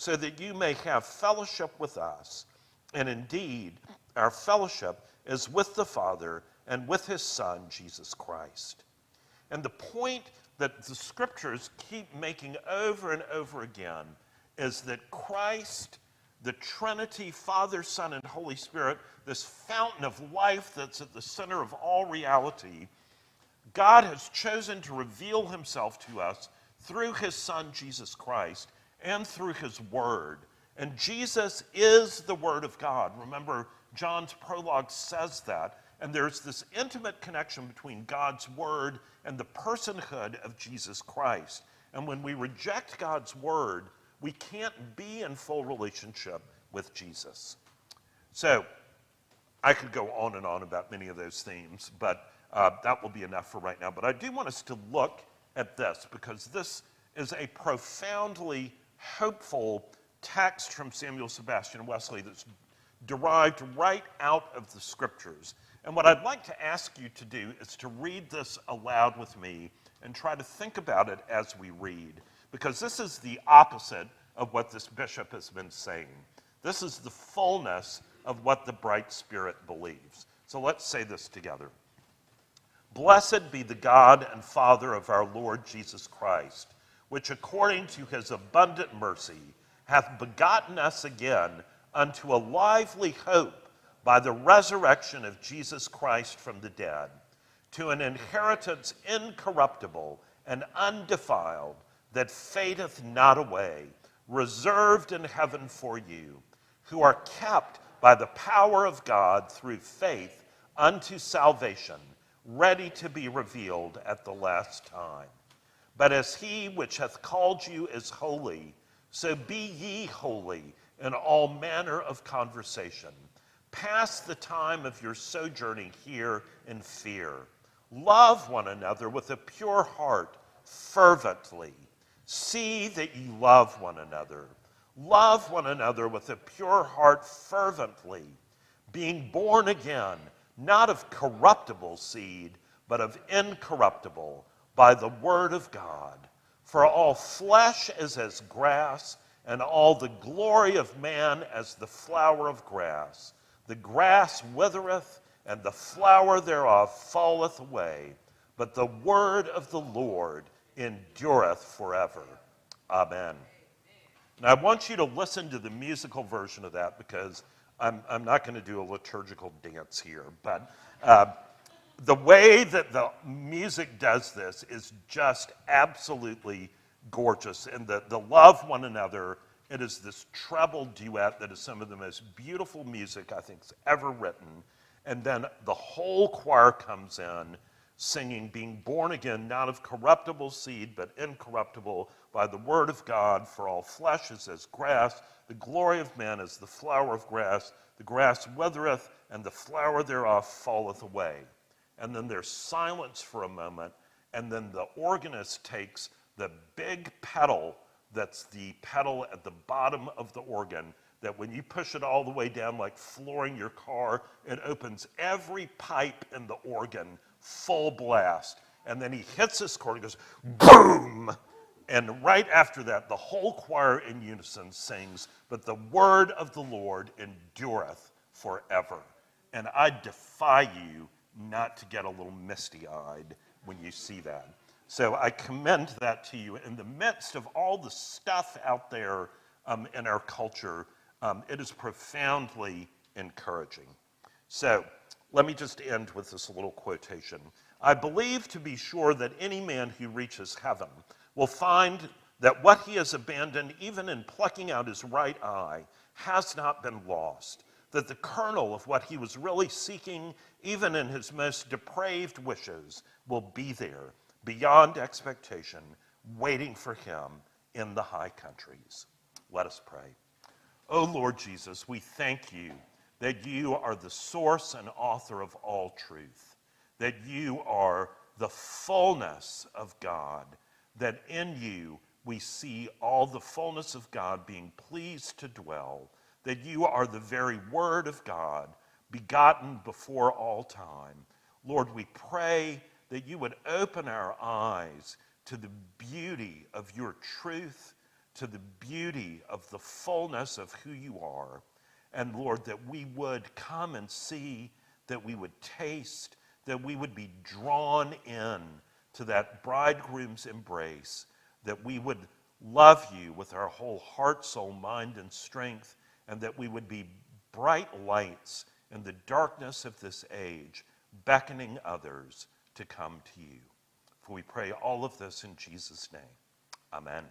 so that you may have fellowship with us. And indeed, our fellowship is with the Father and with his Son, Jesus Christ. And the point that the scriptures keep making over and over again is that Christ the Trinity, Father, Son, and Holy Spirit, this fountain of life that's at the center of all reality, God has chosen to reveal himself to us through his Son, Jesus Christ, and through his Word. And Jesus is the Word of God. Remember, John's prologue says that. And there's this intimate connection between God's Word and the personhood of Jesus Christ. And when we reject God's Word, we can't be in full relationship with Jesus. So, I could go on and on about many of those themes, but uh, that will be enough for right now. But I do want us to look at this because this is a profoundly hopeful text from Samuel Sebastian Wesley that's derived right out of the scriptures. And what I'd like to ask you to do is to read this aloud with me and try to think about it as we read because this is the opposite of what this bishop has been saying. This is the fullness of what the bright spirit believes. So let's say this together. Blessed be the God and Father of our Lord Jesus Christ, which according to his abundant mercy hath begotten us again unto a lively hope by the resurrection of Jesus Christ from the dead, to an inheritance incorruptible and undefiled that fadeth not away, reserved in heaven for you, who are kept by the power of God through faith unto salvation, ready to be revealed at the last time. But as he which hath called you is holy, so be ye holy in all manner of conversation. Pass the time of your sojourning here in fear. Love one another with a pure heart, fervently. See that ye love one another. Love one another with a pure heart, fervently, being born again, not of corruptible seed, but of incorruptible, by the word of God. For all flesh is as grass, and all the glory of man as the flower of grass. The grass withereth, and the flower thereof falleth away, but the word of the Lord endureth forever. Amen. Now, I want you to listen to the musical version of that because I'm, I'm not going to do a liturgical dance here, but uh, the way that the music does this is just absolutely gorgeous. And the, the love one another, it is this treble duet that is some of the most beautiful music I think is ever written. And then the whole choir comes in singing, being born again, not of corruptible seed, but incorruptible by the word of God. For all flesh is as grass, the glory of man is the flower of grass. The grass withereth, and the flower thereof falleth away. And then there's silence for a moment, and then the organist takes the big pedal that's the pedal at the bottom of the organ that when you push it all the way down like flooring your car it opens every pipe in the organ full blast. And then he hits this chord and goes boom! And right after that the whole choir in unison sings but the word of the lord endureth forever. And i defy you not to get a little misty eyed when you see that so I commend that to you. In the midst of all the stuff out there um, in our culture, um, it is profoundly encouraging. So let me just end with this little quotation. I believe to be sure that any man who reaches heaven will find that what he has abandoned, even in plucking out his right eye, has not been lost. That the kernel of what he was really seeking, even in his most depraved wishes, will be there beyond expectation, waiting for him in the high countries. Let us pray. Oh Lord Jesus, we thank you that you are the source and author of all truth, that you are the fullness of God, that in you we see all the fullness of God being pleased to dwell, that you are the very Word of God, begotten before all time. Lord, we pray that you would open our eyes to the beauty of your truth, to the beauty of the fullness of who you are. And Lord, that we would come and see, that we would taste, that we would be drawn in to that bridegroom's embrace, that we would love you with our whole heart, soul, mind, and strength, and that we would be bright lights in the darkness of this age, beckoning others to come to you. For we pray all of this in Jesus' name. Amen.